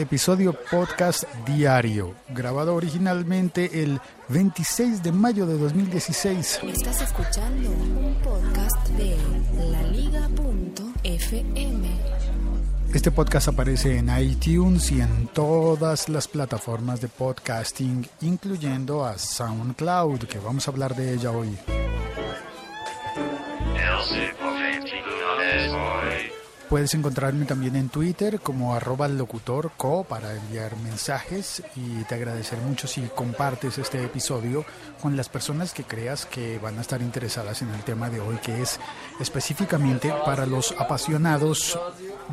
episodio podcast diario, grabado originalmente el 26 de mayo de 2016. Estás escuchando un podcast de laliga.fm. Este podcast aparece en iTunes y en todas las plataformas de podcasting, incluyendo a SoundCloud, que vamos a hablar de ella hoy. Puedes encontrarme también en Twitter como arroba locutorco para enviar mensajes y te agradecer mucho si compartes este episodio con las personas que creas que van a estar interesadas en el tema de hoy, que es específicamente para los apasionados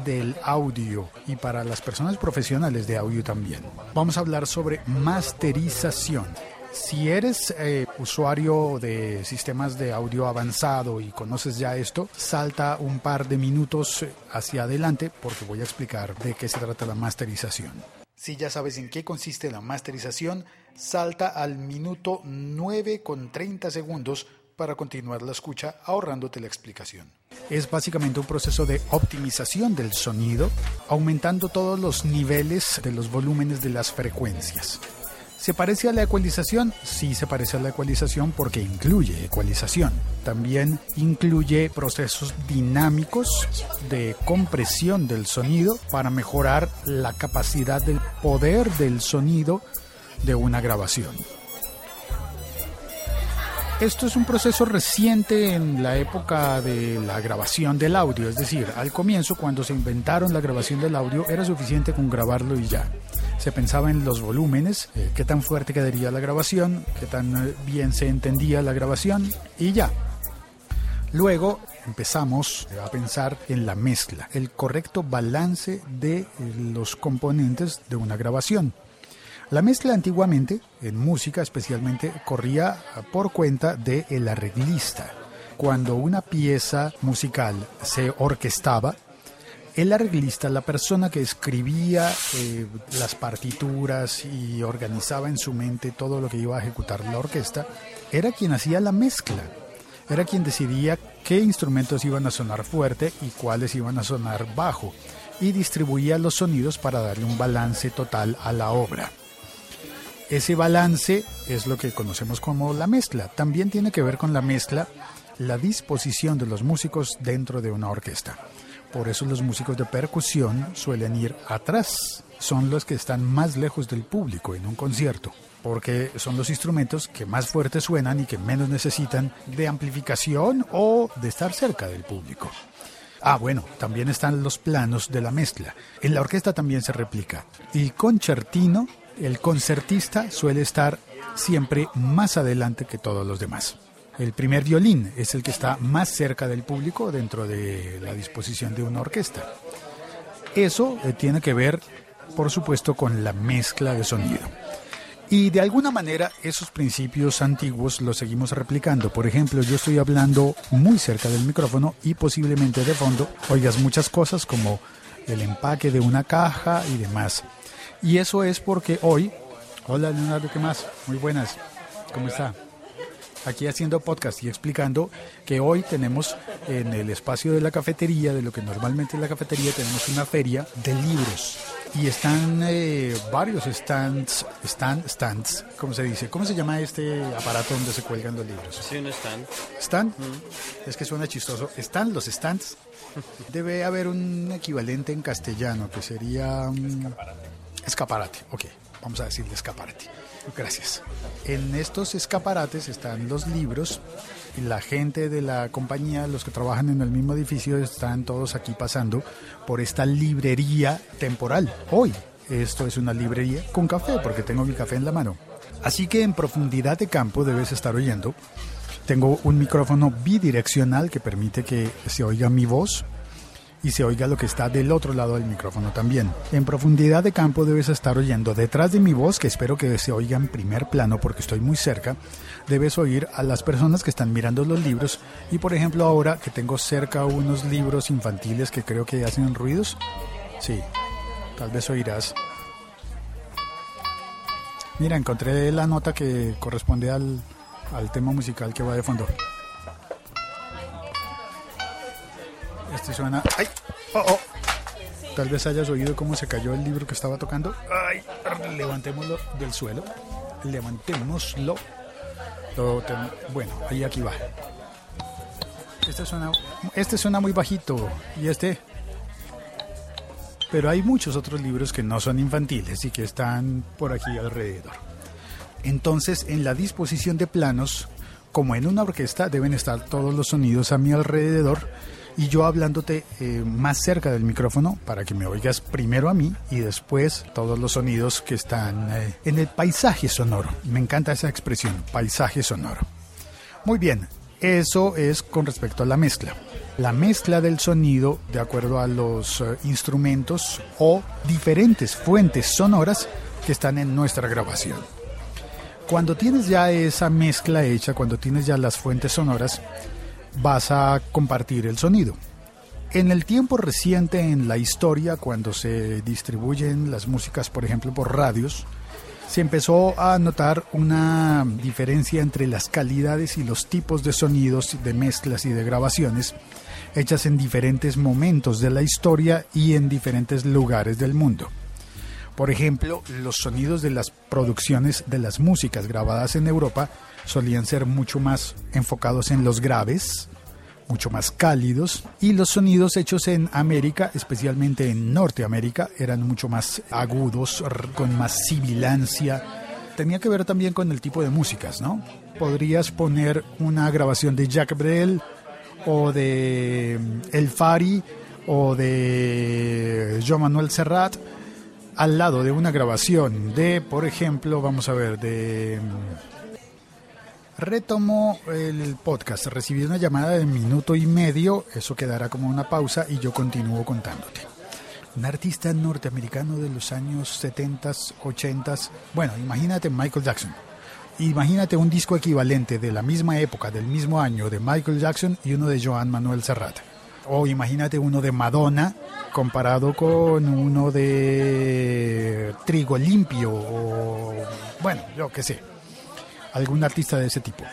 del audio y para las personas profesionales de audio también. Vamos a hablar sobre masterización. Si eres eh, usuario de sistemas de audio avanzado y conoces ya esto, salta un par de minutos hacia adelante porque voy a explicar de qué se trata la masterización. Si ya sabes en qué consiste la masterización, salta al minuto 9 con 30 segundos para continuar la escucha ahorrándote la explicación. Es básicamente un proceso de optimización del sonido, aumentando todos los niveles de los volúmenes de las frecuencias. ¿Se parece a la ecualización? Sí, se parece a la ecualización porque incluye ecualización. También incluye procesos dinámicos de compresión del sonido para mejorar la capacidad del poder del sonido de una grabación. Esto es un proceso reciente en la época de la grabación del audio, es decir, al comienzo cuando se inventaron la grabación del audio era suficiente con grabarlo y ya. Se pensaba en los volúmenes, eh, qué tan fuerte quedaría la grabación, qué tan eh, bien se entendía la grabación y ya. Luego empezamos a pensar en la mezcla, el correcto balance de eh, los componentes de una grabación. La mezcla antiguamente, en música especialmente, corría por cuenta del el arreglista. Cuando una pieza musical se orquestaba, el arreglista, la persona que escribía eh, las partituras y organizaba en su mente todo lo que iba a ejecutar la orquesta, era quien hacía la mezcla. Era quien decidía qué instrumentos iban a sonar fuerte y cuáles iban a sonar bajo, y distribuía los sonidos para darle un balance total a la obra. Ese balance es lo que conocemos como la mezcla. También tiene que ver con la mezcla la disposición de los músicos dentro de una orquesta. Por eso los músicos de percusión suelen ir atrás. Son los que están más lejos del público en un concierto, porque son los instrumentos que más fuerte suenan y que menos necesitan de amplificación o de estar cerca del público. Ah, bueno, también están los planos de la mezcla. En la orquesta también se replica. El concertino el concertista suele estar siempre más adelante que todos los demás. El primer violín es el que está más cerca del público dentro de la disposición de una orquesta. Eso eh, tiene que ver, por supuesto, con la mezcla de sonido. Y de alguna manera esos principios antiguos los seguimos replicando. Por ejemplo, yo estoy hablando muy cerca del micrófono y posiblemente de fondo oigas muchas cosas como el empaque de una caja y demás. Y eso es porque hoy, hola Leonardo, ¿qué más? Muy buenas, ¿cómo está? Aquí haciendo podcast y explicando que hoy tenemos en el espacio de la cafetería, de lo que normalmente es la cafetería, tenemos una feria de libros. Y están eh, varios stands, stand, stands, ¿cómo se dice? ¿Cómo se llama este aparato donde se cuelgan los libros? Sí, un stand. ¿Stand? Es que suena chistoso. ¿Están los stands? Debe haber un equivalente en castellano que sería... Escaparate, ok, vamos a decirle escaparate. Gracias. En estos escaparates están los libros y la gente de la compañía, los que trabajan en el mismo edificio, están todos aquí pasando por esta librería temporal. Hoy, esto es una librería con café, porque tengo mi café en la mano. Así que en profundidad de campo debes estar oyendo. Tengo un micrófono bidireccional que permite que se oiga mi voz y se oiga lo que está del otro lado del micrófono también. En profundidad de campo debes estar oyendo detrás de mi voz, que espero que se oiga en primer plano porque estoy muy cerca, debes oír a las personas que están mirando los libros y por ejemplo ahora que tengo cerca unos libros infantiles que creo que hacen ruidos, sí, tal vez oirás. Mira, encontré la nota que corresponde al, al tema musical que va de fondo. Este suena. ¡Ay! ¡Oh, oh! tal vez hayas oído cómo se cayó el libro que estaba tocando. Ay, levantémoslo del suelo. Levantémoslo. Bueno, ahí aquí va. Este suena, este suena muy bajito y este... Pero hay muchos otros libros que no son infantiles y que están por aquí alrededor. Entonces, en la disposición de planos, como en una orquesta, deben estar todos los sonidos a mi alrededor y yo hablándote eh, más cerca del micrófono para que me oigas primero a mí y después todos los sonidos que están eh, en el paisaje sonoro. Me encanta esa expresión, paisaje sonoro. Muy bien, eso es con respecto a la mezcla. La mezcla del sonido de acuerdo a los eh, instrumentos o diferentes fuentes sonoras que están en nuestra grabación. Cuando tienes ya esa mezcla hecha, cuando tienes ya las fuentes sonoras, vas a compartir el sonido. En el tiempo reciente en la historia, cuando se distribuyen las músicas, por ejemplo, por radios, se empezó a notar una diferencia entre las calidades y los tipos de sonidos, de mezclas y de grabaciones hechas en diferentes momentos de la historia y en diferentes lugares del mundo. Por ejemplo, los sonidos de las producciones de las músicas grabadas en Europa solían ser mucho más enfocados en los graves, mucho más cálidos, y los sonidos hechos en América, especialmente en Norteamérica, eran mucho más agudos, con más sibilancia. Tenía que ver también con el tipo de músicas, ¿no? Podrías poner una grabación de Jacques Brel o de mm, El Fari o de Joan Manuel Serrat al lado de una grabación de, por ejemplo, vamos a ver, de... mm, Retomo el podcast, recibí una llamada de minuto y medio, eso quedará como una pausa y yo continúo contándote. Un artista norteamericano de los años 70, 80, bueno, imagínate Michael Jackson. Imagínate un disco equivalente de la misma época, del mismo año de Michael Jackson y uno de Joan Manuel Serrat. O imagínate uno de Madonna comparado con uno de Trigo Limpio o, bueno, yo qué sé, algún artista de ese tipo.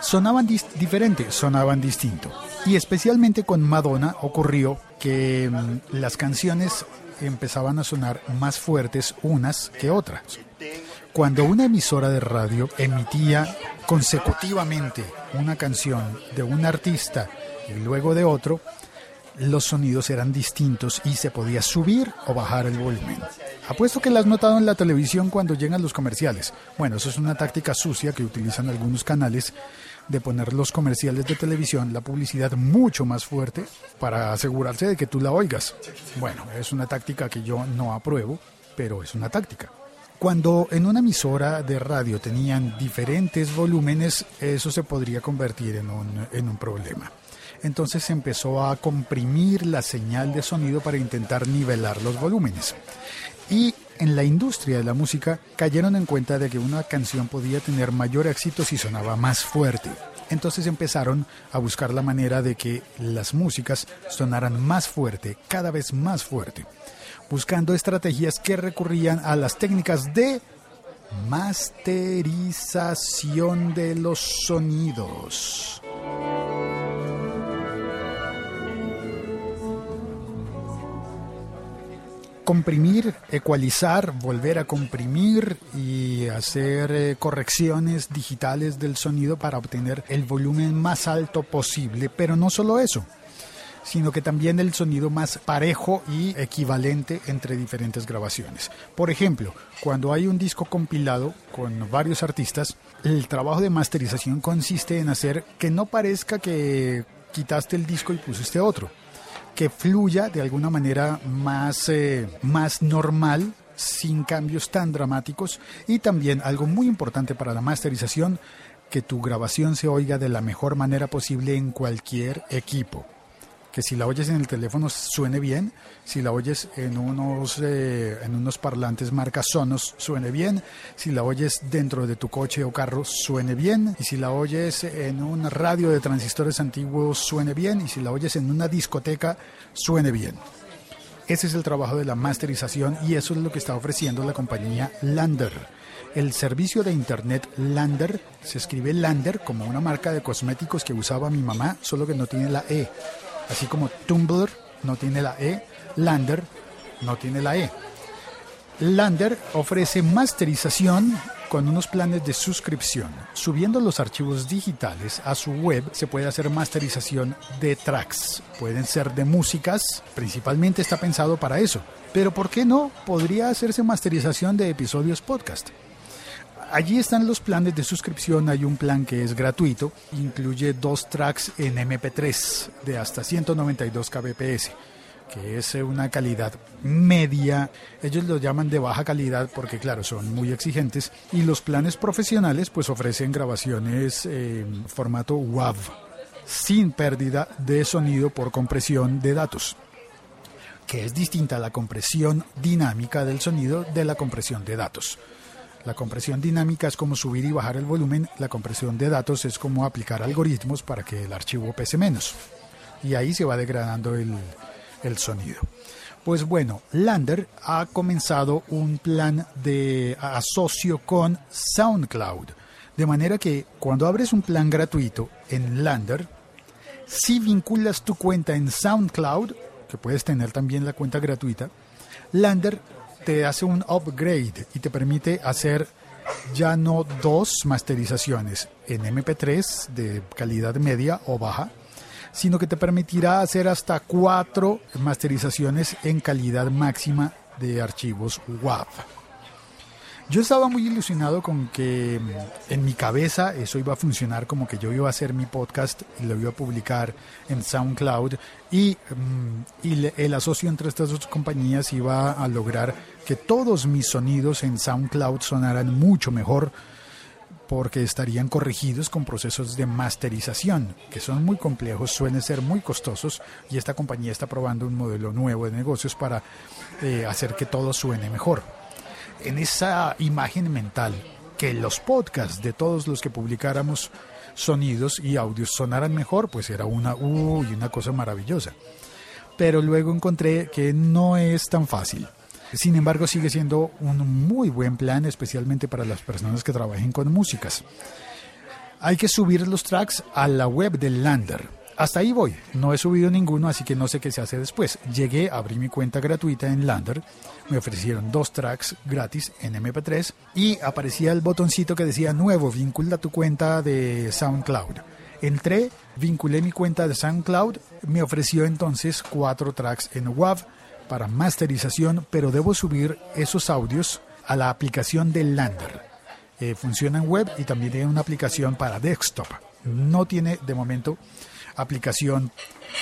Sonaban dis- diferente, sonaban distinto. Y especialmente con Madonna ocurrió que mm, las canciones empezaban a sonar más fuertes unas que otras. Cuando una emisora de radio emitía consecutivamente una canción de un artista y luego de otro, los sonidos eran distintos y se podía subir o bajar el volumen. Apuesto que la has notado en la televisión cuando llegan los comerciales. Bueno, eso es una táctica sucia que utilizan algunos canales de poner los comerciales de televisión, la publicidad mucho más fuerte para asegurarse de que tú la oigas. Bueno, es una táctica que yo no apruebo, pero es una táctica. Cuando en una emisora de radio tenían diferentes volúmenes, eso se podría convertir en un, en un problema. Entonces empezó a comprimir la señal de sonido para intentar nivelar los volúmenes. Y en la industria de la música cayeron en cuenta de que una canción podía tener mayor éxito si sonaba más fuerte. Entonces empezaron a buscar la manera de que las músicas sonaran más fuerte, cada vez más fuerte, buscando estrategias que recurrían a las técnicas de masterización de los sonidos. Comprimir, ecualizar, volver a comprimir y hacer eh, correcciones digitales del sonido para obtener el volumen más alto posible, pero no solo eso sino que también el sonido más parejo y equivalente entre diferentes grabaciones. Por ejemplo, cuando hay un disco compilado con varios artistas, el trabajo de masterización consiste en hacer que no parezca que quitaste el disco y pusiste otro, que fluya de alguna manera más, eh, más normal, sin cambios tan dramáticos y también algo muy importante para la masterización, que tu grabación se oiga de la mejor manera posible en cualquier equipo. Que si la oyes en el teléfono suene bien, si la oyes en unos, eh, en unos parlantes marca Sonos suene bien, si la oyes dentro de tu coche o carro suene bien, y si la oyes en un radio de transistores antiguos suene bien, y si la oyes en una discoteca suene bien. Ese es el trabajo de la masterización y eso es lo que está ofreciendo la compañía Lander. El servicio de internet Lander se escribe Lander como una marca de cosméticos que usaba mi mamá, solo que no tiene la E. Así como Tumblr no tiene la E, Lander no tiene la E. Lander ofrece masterización con unos planes de suscripción. Subiendo los archivos digitales a su web se puede hacer masterización de tracks. Pueden ser de músicas, principalmente está pensado para eso. Pero ¿por qué no? Podría hacerse masterización de episodios podcast. Allí están los planes de suscripción. Hay un plan que es gratuito, incluye dos tracks en MP3 de hasta 192 kbps que es eh, una calidad media. Ellos lo llaman de baja calidad porque, claro, son muy exigentes. Y los planes profesionales, pues ofrecen grabaciones en formato WAV, sin pérdida de sonido por compresión de datos que es distinta a la compresión dinámica del sonido de la compresión de datos. La compresión dinámica es como subir y bajar el volumen, la compresión de datos es como aplicar algoritmos para que el archivo pese menos. Y ahí se va degradando el, sonido. Pues bueno, Lander ha comenzado un plan de asocio con SoundCloud. De manera que cuando abres un plan gratuito en Lander, si vinculas tu cuenta en SoundCloud, que puedes tener también la cuenta gratuita, Lander te hace un upgrade y te permite hacer ya no dos masterizaciones en MP3 de calidad media o baja, sino que te permitirá hacer hasta cuatro masterizaciones en calidad máxima de archivos WAV. Yo estaba muy ilusionado con que mm, en mi cabeza eso iba a funcionar como que yo iba a hacer mi podcast y lo iba a publicar en SoundCloud y, mm, el asocio entre estas dos compañías iba a lograr que todos mis sonidos en SoundCloud sonaran mucho mejor porque estarían corregidos con procesos de masterización, que son muy complejos, suelen ser muy costosos y esta compañía está probando un modelo nuevo de negocios para eh, hacer que todo suene mejor. En esa imagen mental, que los podcasts de todos los que publicáramos sonidos y audios sonaran mejor, pues era una, uy, una cosa maravillosa. Pero luego encontré que no es tan fácil sin embargo, sigue siendo un muy buen plan, especialmente para las personas que trabajen con músicas. Hay que subir los tracks a la web del Lander. Hasta ahí voy. No he subido ninguno, así que no sé qué se hace después. Llegué, abrí mi cuenta gratuita en Lander, me ofrecieron dos tracks gratis en MP3 y aparecía el botoncito que decía nuevo, vincula tu cuenta de SoundCloud. Entré, vinculé mi cuenta de SoundCloud, me ofreció entonces cuatro tracks en WAV para masterización, pero debo subir esos audios a la aplicación de Lander. Eh, funciona en web y también tiene una aplicación para desktop. No tiene de momento aplicación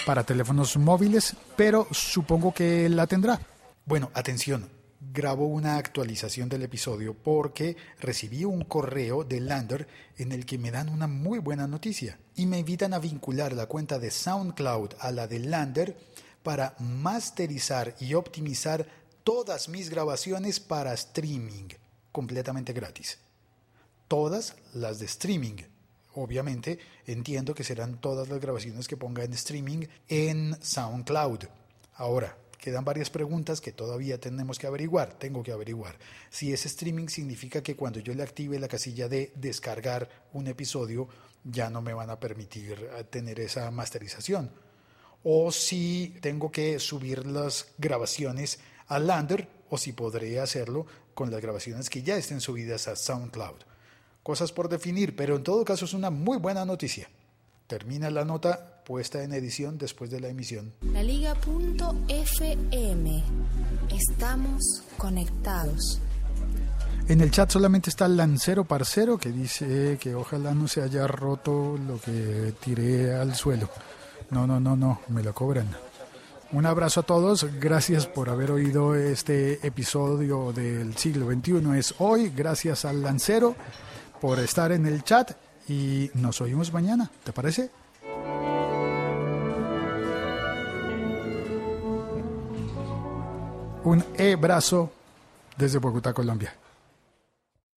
para teléfonos móviles, pero supongo que la tendrá. Bueno, atención, grabo una actualización del episodio porque recibí un correo de Lander en el que me dan una muy buena noticia y me invitan a vincular la cuenta de SoundCloud a la de Lander para masterizar y optimizar todas mis grabaciones para streaming, completamente gratis. Todas las de streaming. Obviamente entiendo que serán todas las grabaciones que ponga en streaming en SoundCloud. Ahora, quedan varias preguntas que todavía tenemos que averiguar, tengo que averiguar. Si ese streaming significa que cuando yo le active la casilla de descargar un episodio, ya no me van a permitir eh, tener esa masterización o si tengo que subir las grabaciones a Lander o si podré hacerlo con las grabaciones que ya estén subidas a SoundCloud. Cosas por definir, pero en todo caso es una muy buena noticia. Termina la nota puesta en edición después de la emisión. La Liga.fm. Estamos conectados. En el chat solamente está el Lancero Parcero que dice que ojalá no se haya roto lo que tiré al suelo. No, no, no, no, me lo cobran. Un abrazo a todos, gracias por haber oído este episodio del siglo XXI. Es hoy, gracias al Lancero por estar en el chat y nos oímos mañana, ¿te parece? Un e-brazo desde Bogotá, Colombia.